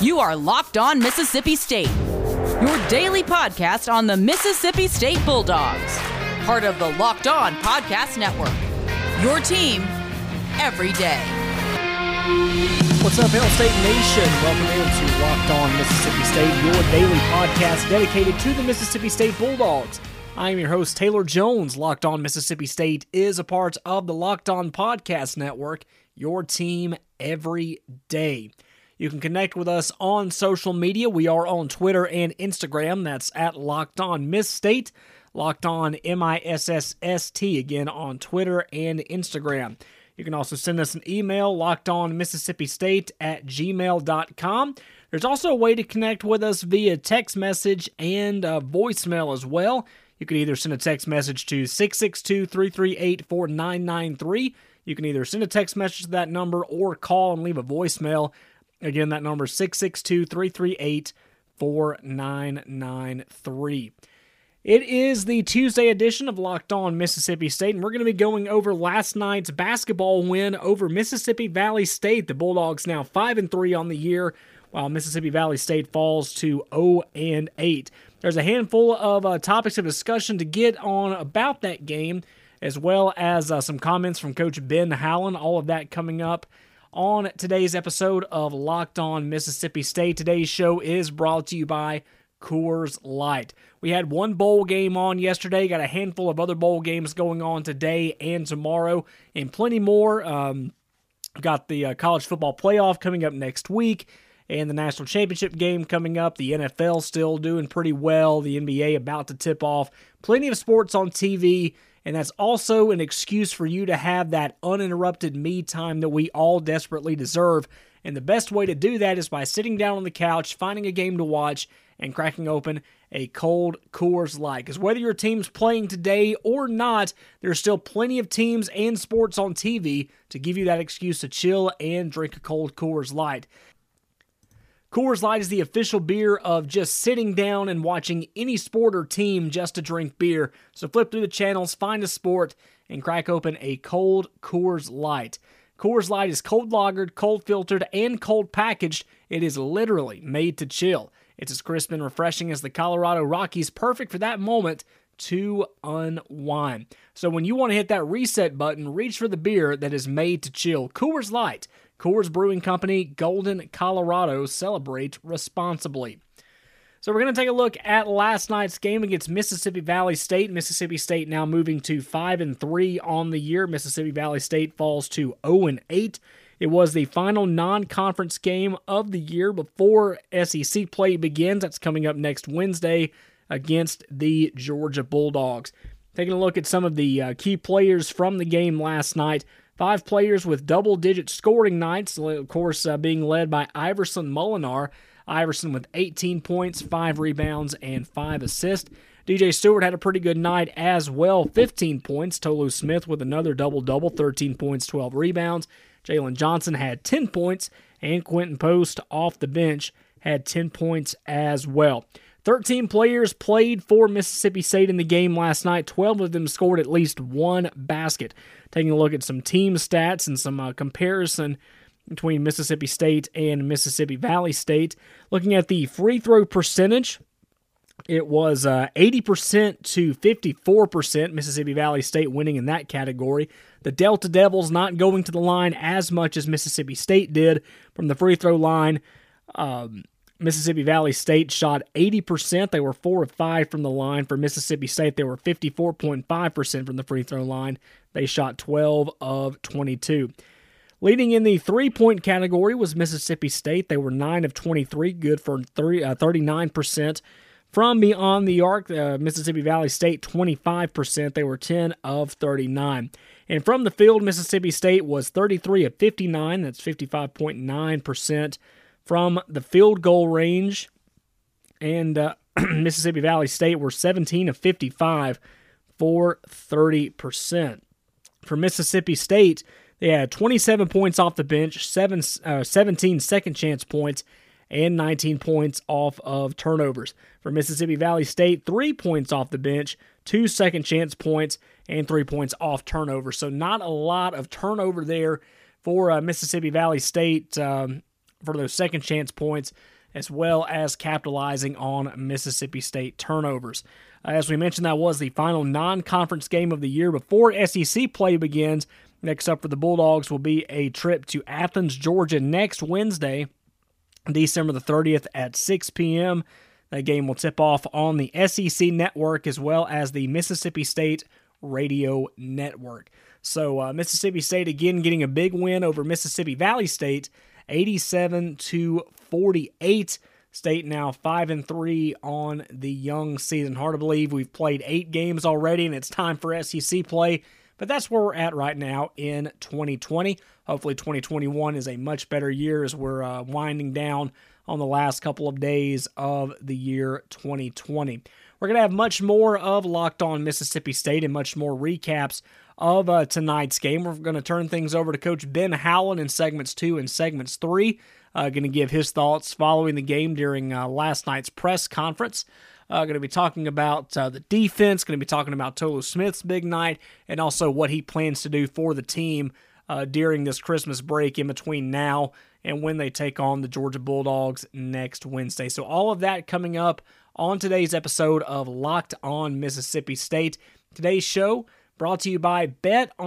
You are Locked On Mississippi State, your daily podcast on the Mississippi State Bulldogs, part of the Locked On Podcast Network. Your team every day. What's up, Hail State Nation? Welcome into Locked On Mississippi State, your daily podcast dedicated to the Mississippi State Bulldogs. I am your host, Taylor Jones. Locked On Mississippi State is a part of the Locked On Podcast Network, your team every day. You can connect with us on social media. We are on Twitter and Instagram. That's at Locked On Miss State, Locked On M I S S S T, again on Twitter and Instagram. You can also send us an email, locked on Mississippi State at gmail.com. There's also a way to connect with us via text message and uh, voicemail as well. You can either send a text message to 662 338 4993. You can either send a text message to that number or call and leave a voicemail. Again, that number is 662 338 4993. It is the Tuesday edition of Locked On Mississippi State, and we're going to be going over last night's basketball win over Mississippi Valley State. The Bulldogs now 5 and 3 on the year, while Mississippi Valley State falls to 0 and 8. There's a handful of uh, topics of discussion to get on about that game, as well as uh, some comments from Coach Ben Howland. All of that coming up on today's episode of Locked On Mississippi State. Today's show is brought to you by Coors Light. We had one bowl game on yesterday, got a handful of other bowl games going on today and tomorrow, and plenty more. Um, got the uh, college football playoff coming up next week, and the national championship game coming up. The NFL still doing pretty well. The NBA about to tip off. Plenty of sports on TV and that's also an excuse for you to have that uninterrupted me time that we all desperately deserve. And the best way to do that is by sitting down on the couch, finding a game to watch, and cracking open a cold Coors Light. Because whether your team's playing today or not, there's still plenty of teams and sports on TV to give you that excuse to chill and drink a cold Coors Light. Coors Light is the official beer of just sitting down and watching any sport or team just to drink beer. So flip through the channels, find a sport, and crack open a cold Coors Light. Coors Light is cold lagered, cold filtered, and cold packaged. It is literally made to chill. It's as crisp and refreshing as the Colorado Rockies, perfect for that moment to unwind. So when you want to hit that reset button, reach for the beer that is made to chill. Coors Light Coors Brewing Company, Golden, Colorado. Celebrate responsibly. So we're going to take a look at last night's game against Mississippi Valley State. Mississippi State now moving to 5 and 3 on the year. Mississippi Valley State falls to 0 and 8. It was the final non-conference game of the year before SEC play begins. That's coming up next Wednesday against the Georgia Bulldogs. Taking a look at some of the uh, key players from the game last night. Five players with double digit scoring nights, of course, uh, being led by Iverson Molinar. Iverson with 18 points, 5 rebounds, and 5 assists. DJ Stewart had a pretty good night as well 15 points. Tolu Smith with another double double, 13 points, 12 rebounds. Jalen Johnson had 10 points, and Quinten Post off the bench had 10 points as well. 13 players played for Mississippi State in the game last night. 12 of them scored at least one basket. Taking a look at some team stats and some uh, comparison between Mississippi State and Mississippi Valley State. Looking at the free throw percentage, it was uh, 80% to 54%. Mississippi Valley State winning in that category. The Delta Devils not going to the line as much as Mississippi State did from the free throw line. Um, Mississippi Valley State shot 80%. They were 4 of 5 from the line. For Mississippi State, they were 54.5% from the free throw line. They shot 12 of 22. Leading in the three point category was Mississippi State. They were 9 of 23, good for 30, uh, 39%. From beyond the arc, uh, Mississippi Valley State 25%. They were 10 of 39. And from the field, Mississippi State was 33 of 59. That's 55.9% from the field goal range. And uh, Mississippi Valley State were 17 of 55 for 30%. For Mississippi State, they had 27 points off the bench, seven, uh, 17 second chance points, and 19 points off of turnovers. For Mississippi Valley State, three points off the bench, two second chance points, and three points off turnovers. So, not a lot of turnover there for uh, Mississippi Valley State. Um, for those second chance points, as well as capitalizing on Mississippi State turnovers. Uh, as we mentioned, that was the final non conference game of the year before SEC play begins. Next up for the Bulldogs will be a trip to Athens, Georgia next Wednesday, December the 30th at 6 p.m. That game will tip off on the SEC network as well as the Mississippi State Radio Network. So, uh, Mississippi State again getting a big win over Mississippi Valley State, 87 to 48. State now 5 and 3 on the young season. Hard to believe we've played 8 games already and it's time for SEC play. But that's where we're at right now in 2020. Hopefully, 2021 is a much better year as we're uh, winding down on the last couple of days of the year 2020. We're going to have much more of Locked On Mississippi State and much more recaps of uh, tonight's game. We're going to turn things over to Coach Ben Howland in segments two and segments three. Uh, going to give his thoughts following the game during uh, last night's press conference. Uh, going to be talking about uh, the defense, going to be talking about Tolu Smith's big night, and also what he plans to do for the team uh, during this Christmas break in between now and when they take on the Georgia Bulldogs next Wednesday. So, all of that coming up on today's episode of Locked On Mississippi State. Today's show brought to you by betonline.ag.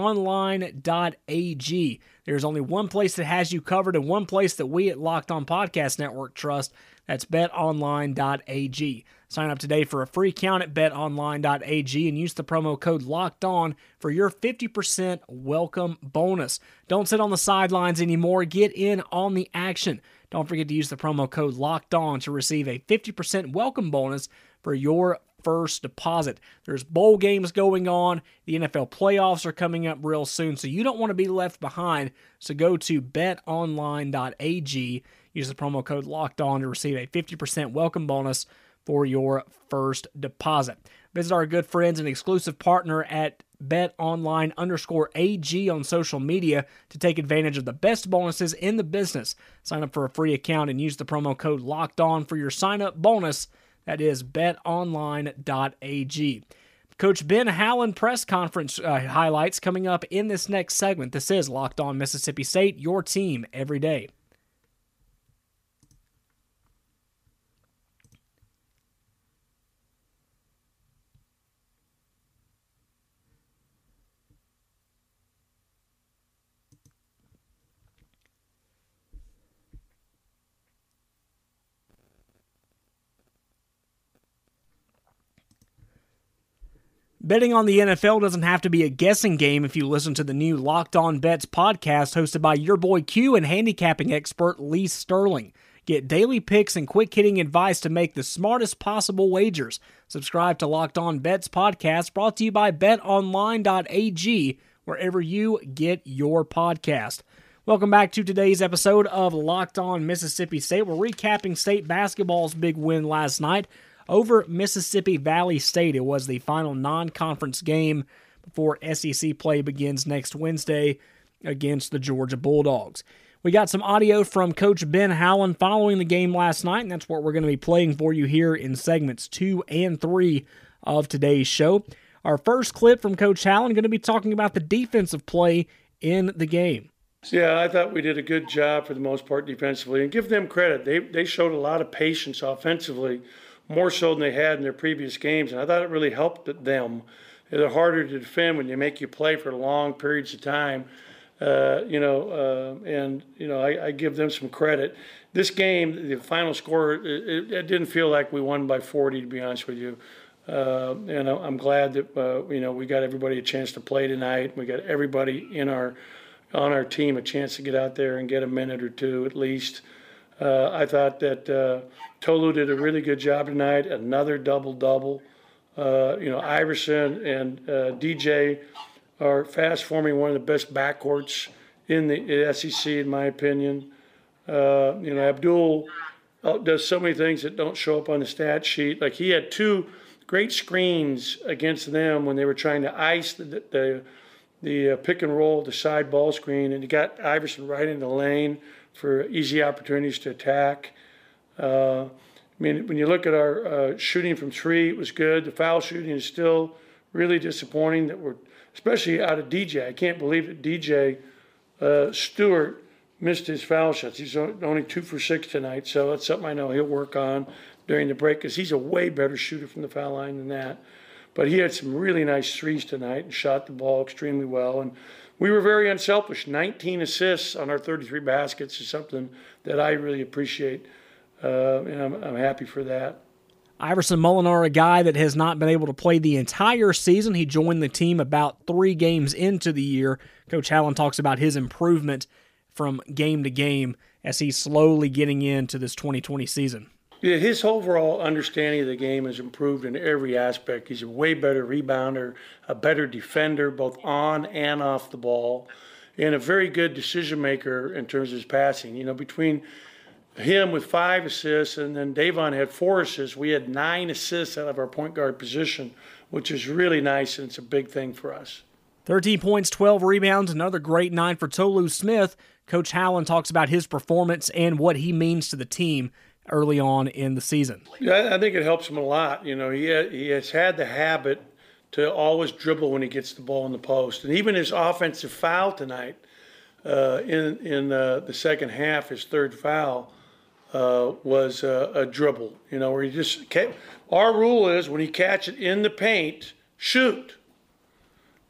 There's only one place that has you covered and one place that we at Locked On Podcast Network trust. That's betonline.ag. Sign up today for a free account at betonline.ag and use the promo code locked on for your 50% welcome bonus. Don't sit on the sidelines anymore. Get in on the action. Don't forget to use the promo code locked on to receive a 50% welcome bonus for your first deposit. There's bowl games going on. The NFL playoffs are coming up real soon, so you don't want to be left behind. So go to betonline.ag. Use the promo code locked on to receive a 50% welcome bonus for your first deposit. Visit our good friends and exclusive partner at betonline underscore AG on social media to take advantage of the best bonuses in the business. Sign up for a free account and use the promo code locked on for your sign up bonus. That is betonline.ag. Coach Ben Howland press conference uh, highlights coming up in this next segment. This is Locked On Mississippi State, your team every day. Betting on the NFL doesn't have to be a guessing game if you listen to the new Locked On Bets podcast hosted by your boy Q and handicapping expert Lee Sterling. Get daily picks and quick hitting advice to make the smartest possible wagers. Subscribe to Locked On Bets podcast brought to you by betonline.ag, wherever you get your podcast. Welcome back to today's episode of Locked On Mississippi State. We're recapping state basketball's big win last night over Mississippi Valley State. It was the final non conference game before SEC play begins next Wednesday against the Georgia Bulldogs. We got some audio from Coach Ben Howland following the game last night, and that's what we're going to be playing for you here in segments two and three of today's show. Our first clip from Coach Howland going to be talking about the defensive play in the game. Yeah, I thought we did a good job for the most part defensively, and give them credit. They they showed a lot of patience offensively more so than they had in their previous games. And I thought it really helped them. They're harder to defend when you make you play for long periods of time. Uh, you know, uh, and you know, I, I, give them some credit. This game, the final score, it, it, didn't feel like we won by 40, to be honest with you. Uh, and I'm glad that uh, you know we got everybody a chance to play tonight. We got everybody in our on our team a chance to get out there and get a minute or two at least. Uh, I thought that uh, Tolu did a really good job tonight. Another double double. Uh, you know, Iverson and uh, DJ are fast forming one of the best backcourts in the SEC, in my opinion. Uh, you know, Abdul uh, does so many things that don't show up on the stat sheet. Like he had two great screens against them when they were trying to ice the the, the pick and roll, the side ball screen, and he got Iverson right in the lane for easy opportunities to attack. Uh, I mean, when you look at our uh, shooting from three, it was good. The foul shooting is still really disappointing. That we're especially out of DJ. I can't believe that DJ uh, Stewart missed his foul shots. He's only two for six tonight, so that's something I know he'll work on during the break because he's a way better shooter from the foul line than that. But he had some really nice threes tonight and shot the ball extremely well. And we were very unselfish. 19 assists on our 33 baskets is something that I really appreciate, uh, and I'm, I'm happy for that. Iverson Molinar, a guy that has not been able to play the entire season. He joined the team about three games into the year. Coach Howland talks about his improvement from game to game as he's slowly getting into this 2020 season. Yeah, his overall understanding of the game has improved in every aspect. He's a way better rebounder, a better defender, both on and off the ball, and a very good decision maker in terms of his passing. You know, between him with five assists and then Deivon had four assists, we had nine assists out of our point guard position, which is really nice and it's a big thing for us. 13 points, 12 rebounds, another great night for Tolu Smith. Coach Howland talks about his performance and what he means to the team early on in the season. Yeah, I think it helps him a lot. You know, he he has had the habit to always dribble when he gets the ball in the post, and even his offensive foul tonight uh, in in uh, the second half, his third foul uh, was a dribble. You know, where he just kept, our rule is when he catch it in the paint, shoot.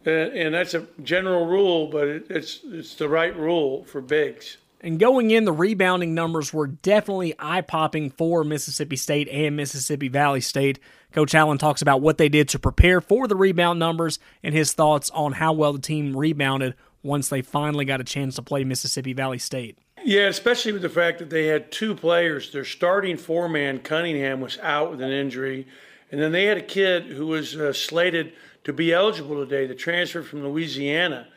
And, and that's a general rule, but it, it's it's the right rule for bigs. And going in, the rebounding numbers were definitely eye popping for Mississippi State and Mississippi Valley State. Coach Howland talks about what they did to prepare for the rebound numbers and his thoughts on how well the team rebounded once they finally got a chance to play Mississippi Valley State. Yeah, especially with the fact that they had two players. Their starting four man, Cunningham, was out with an injury. And then they had a kid who was uh, slated to be eligible today, the transfer from Louisiana.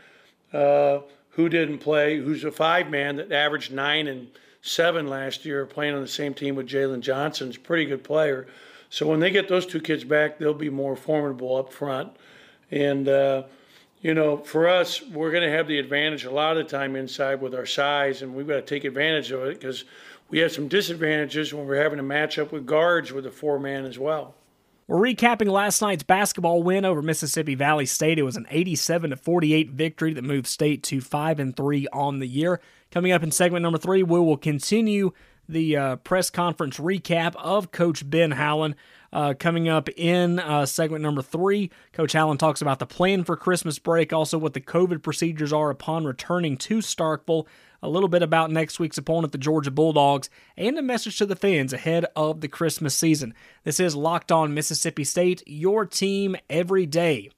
Uh, who didn't play, who's a five man that averaged nine and seven last year, playing on the same team with Jalen Johnson. Is a pretty good player. So when they get those two kids back, they'll be more formidable up front. And, uh, you know, for us, we're going to have the advantage a lot of the time inside with our size, and we've got to take advantage of it because we have some disadvantages when we're having to match up with guards with a four man as well. We're recapping last night's basketball win over Mississippi Valley State. It was an 87 to 48 victory that moved State to 5 and 3 on the year. Coming up in segment number 3, we will continue the uh, press conference recap of Coach Ben Howland. Uh, coming up in uh, segment number three, Coach Howland talks about the plan for Christmas break, also what the COVID procedures are upon returning to Starkville, a little bit about next week's opponent, the Georgia Bulldogs, and a message to the fans ahead of the Christmas season. This is Locked On Mississippi State, your team every day.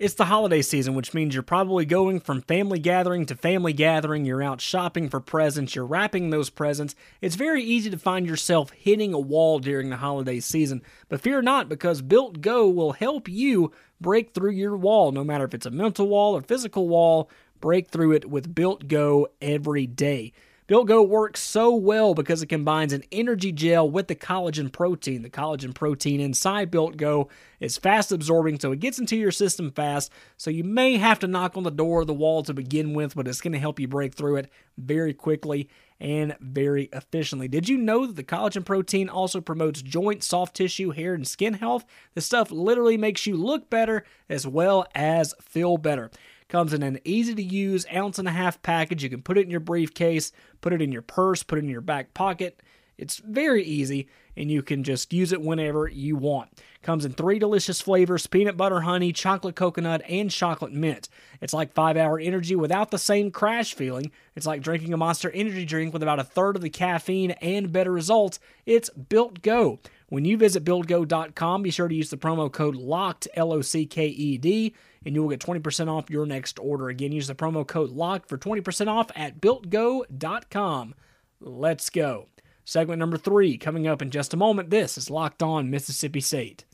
It's the holiday season, which means you're probably going from family gathering to family gathering. You're out shopping for presents, you're wrapping those presents. It's very easy to find yourself hitting a wall during the holiday season. But fear not, because Built Go will help you break through your wall, no matter if it's a mental wall or physical wall. Break through it with Built Go every day. Built Go works so well because it combines an energy gel with the collagen protein. The collagen protein inside Built Go is fast absorbing, so it gets into your system fast. So you may have to knock on the door of the wall to begin with, but it's going to help you break through it very quickly and very efficiently. Did you know that the collagen protein also promotes joint, soft tissue, hair, and skin health? This stuff literally makes you look better as well as feel better. Comes in an easy to use ounce and a half package. You can put it in your briefcase, put it in your purse, put it in your back pocket. It's very easy, and you can just use it whenever you want. Comes in three delicious flavors peanut butter honey, chocolate coconut, and chocolate mint. It's like five hour energy without the same crash feeling. It's like drinking a monster energy drink with about a third of the caffeine and better results. It's Built Go. When you visit builtgo.com, be sure to use the promo code LOCKED, L O C K E D and you will get 20% off your next order. Again, use the promo code LOCKED for 20% off at builtgo.com. Let's go. Segment number three coming up in just a moment. This is Locked On Mississippi State.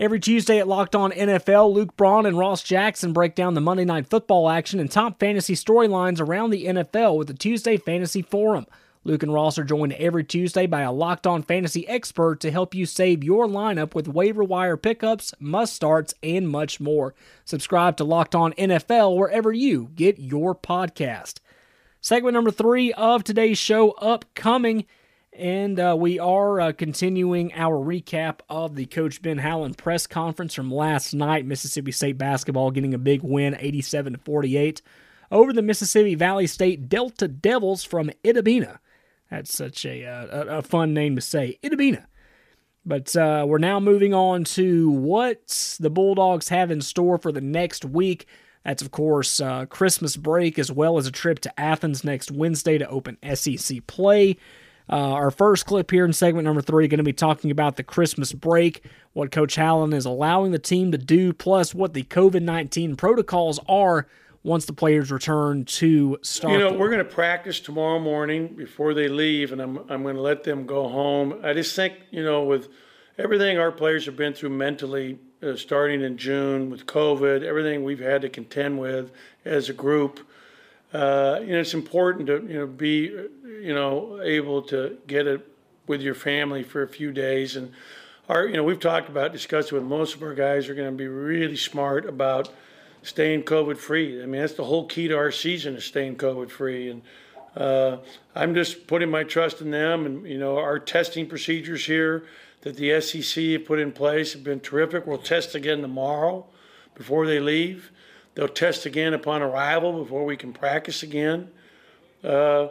Every Tuesday at Locked On NFL, Luke Braun and Ross Jackson break down the Monday Night Football action and top fantasy storylines around the NFL with the Tuesday Fantasy Forum. Luke and Ross are joined every Tuesday by a locked on fantasy expert to help you save your lineup with waiver wire pickups, must starts, and much more. Subscribe to Locked On NFL wherever you get your podcast. Segment number three of today's show upcoming. And uh, we are uh, continuing our recap of the Coach Ben Howland press conference from last night. Mississippi State basketball getting a big win, 87 to 48, over the Mississippi Valley State Delta Devils from Itta Bena. That's such a, uh, a, a fun name to say, Itta Bena. But uh, we're now moving on to what the Bulldogs have in store for the next week. That's, of course, uh, Christmas break as well as a trip to Athens next Wednesday to open SEC play. Uh, our first clip here in segment number three going to be talking about the Christmas break, what Coach Howland is allowing the team to do, plus what the COVID 19 protocols are once the players return to start. You know, we're going to practice tomorrow morning before they leave, and I'm, I'm going to let them go home. I just think, you know, with everything our players have been through mentally, uh, starting in June with COVID, everything we've had to contend with as a group, uh, you know, it's important to, you know, be you know, able to get it with your family for a few days. And our, you know, we've talked about, discussed with most of our guys are going to be really smart about staying COVID free. I mean, that's the whole key to our season is staying COVID free. And uh, I'm just putting my trust in them. And, you know, our testing procedures here that the SEC put in place have been terrific. We'll test again tomorrow before they leave. They'll test again upon arrival before we can practice again. Uh,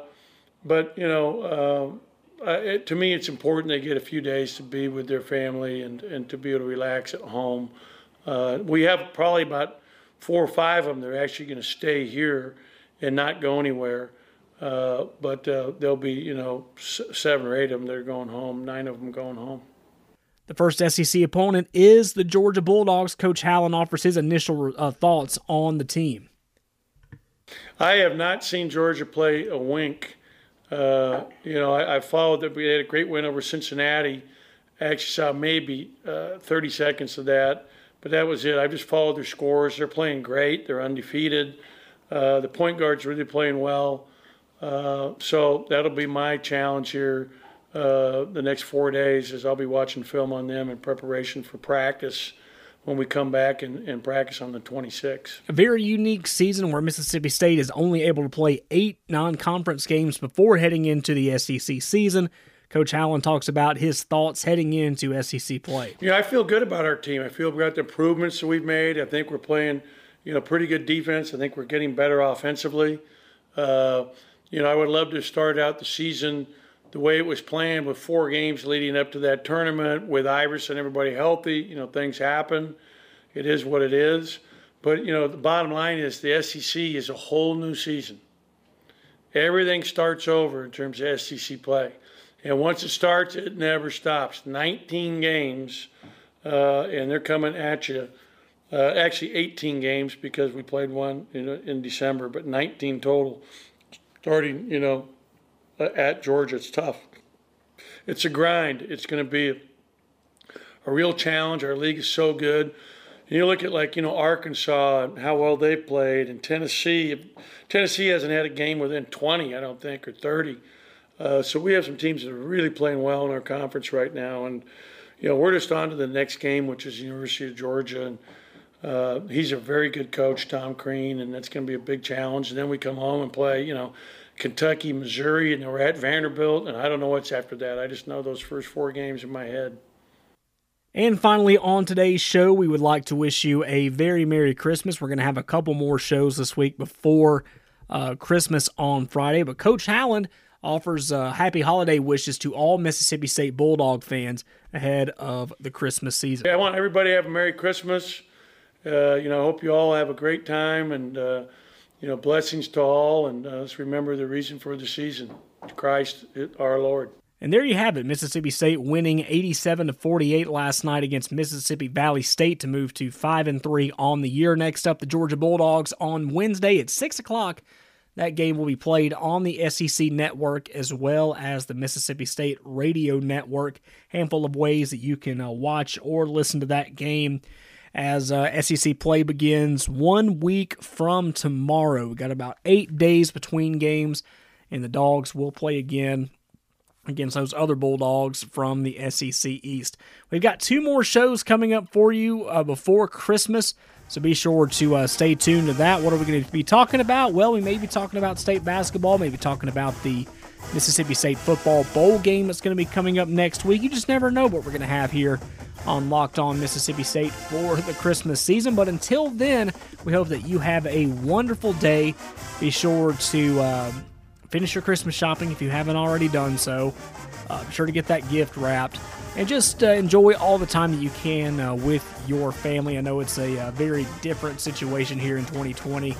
but you know, uh, it, to me, it's important they get a few days to be with their family and, and to be able to relax at home. Uh, we have probably about four or five of them that are actually going to stay here and not go anywhere. Uh, but uh, there'll be, you know, seven or eight of them that are going home, nine of them going home. The first SEC opponent is the Georgia Bulldogs. Coach Howland offers his initial uh, thoughts on the team. I have not seen Georgia play a wink uh, you know, I, I, followed that we had a great win over Cincinnati. I actually saw maybe uh, 30 seconds of that, but that was it. I just followed their scores. They're playing great. They're undefeated. Uh, the point guard's really playing well. Uh, so that'll be my challenge here uh, the next four days is I'll be watching film on them in preparation for practice when we come back and, and practice on the 26th. A very unique season where Mississippi State is only able to play eight non conference games before heading into the SEC season. Coach Howland talks about his thoughts heading into SEC play. Yeah, I feel good about our team. I feel about the improvements that we've made. I think we're playing, you know, pretty good defense. I think we're getting better offensively. Uh, you know, I would love to start out the season the way it was planned with four games leading up to that tournament with Iverson and everybody healthy, you know, things happen. It is what it is. But, you know, the bottom line is the SEC is a whole new season. Everything starts over in terms of SEC play. And once it starts, it never stops. 19 games, uh, and they're coming at you. Uh, actually, 18 games because we played one in, in December, but 19 total starting, you know, at Georgia. It's tough. It's a grind. It's going to be a, a real challenge. Our league is so good. And you look at like you know Arkansas and how well they played, and Tennessee. Tennessee hasn't had a game within 20, I don't think, or 30. Uh, so we have some teams that are really playing well in our conference right now, and you know we're just on to the next game, which is University of Georgia, and uh, he's a very good coach, Tom Crean, and that's going to be a big challenge. And then we come home and play, you know, Kentucky, Missouri, and we're at Vanderbilt, and I don't know what's after that. I just know those first four games in my head. And finally, on today's show, we would like to wish you a very Merry Christmas. We're going to have a couple more shows this week before uh, Christmas on Friday, but Coach Howland offers uh, happy holiday wishes to all Mississippi State Bulldog fans ahead of the Christmas season. Yeah, I want everybody to have a Merry Christmas. Uh, you know, I hope you all have a great time and uh, you know, blessings to all, and uh, let's remember the reason for the season Christ our Lord. And there you have it. Mississippi State winning 87 to 48 last night against Mississippi Valley State to move to 5 and 3 on the year. Next up, the Georgia Bulldogs on Wednesday at 6 o'clock. That game will be played on the SEC network as well as the Mississippi State radio network. Handful of ways that you can uh, watch or listen to that game as uh, SEC play begins one week from tomorrow. We got about eight days between games, and the Dogs will play again against those other Bulldogs from the SEC East. We've got two more shows coming up for you uh, before Christmas, so be sure to uh, stay tuned to that. What are we going to be talking about? Well, we may be talking about state basketball, maybe talking about the Mississippi State football bowl game that's going to be coming up next week. You just never know what we're going to have here on Locked On Mississippi State for the Christmas season. But until then, we hope that you have a wonderful day. Be sure to uh, finish your Christmas shopping if you haven't already done so. Uh, be sure to get that gift wrapped and just uh, enjoy all the time that you can uh, with your family. I know it's a, a, uh, very different situation here in 2020,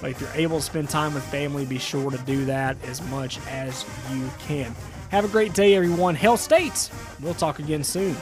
but if you're able to spend time with family, be sure to do that as much as you can. Have a great day, everyone. Hail States! We'll talk again soon.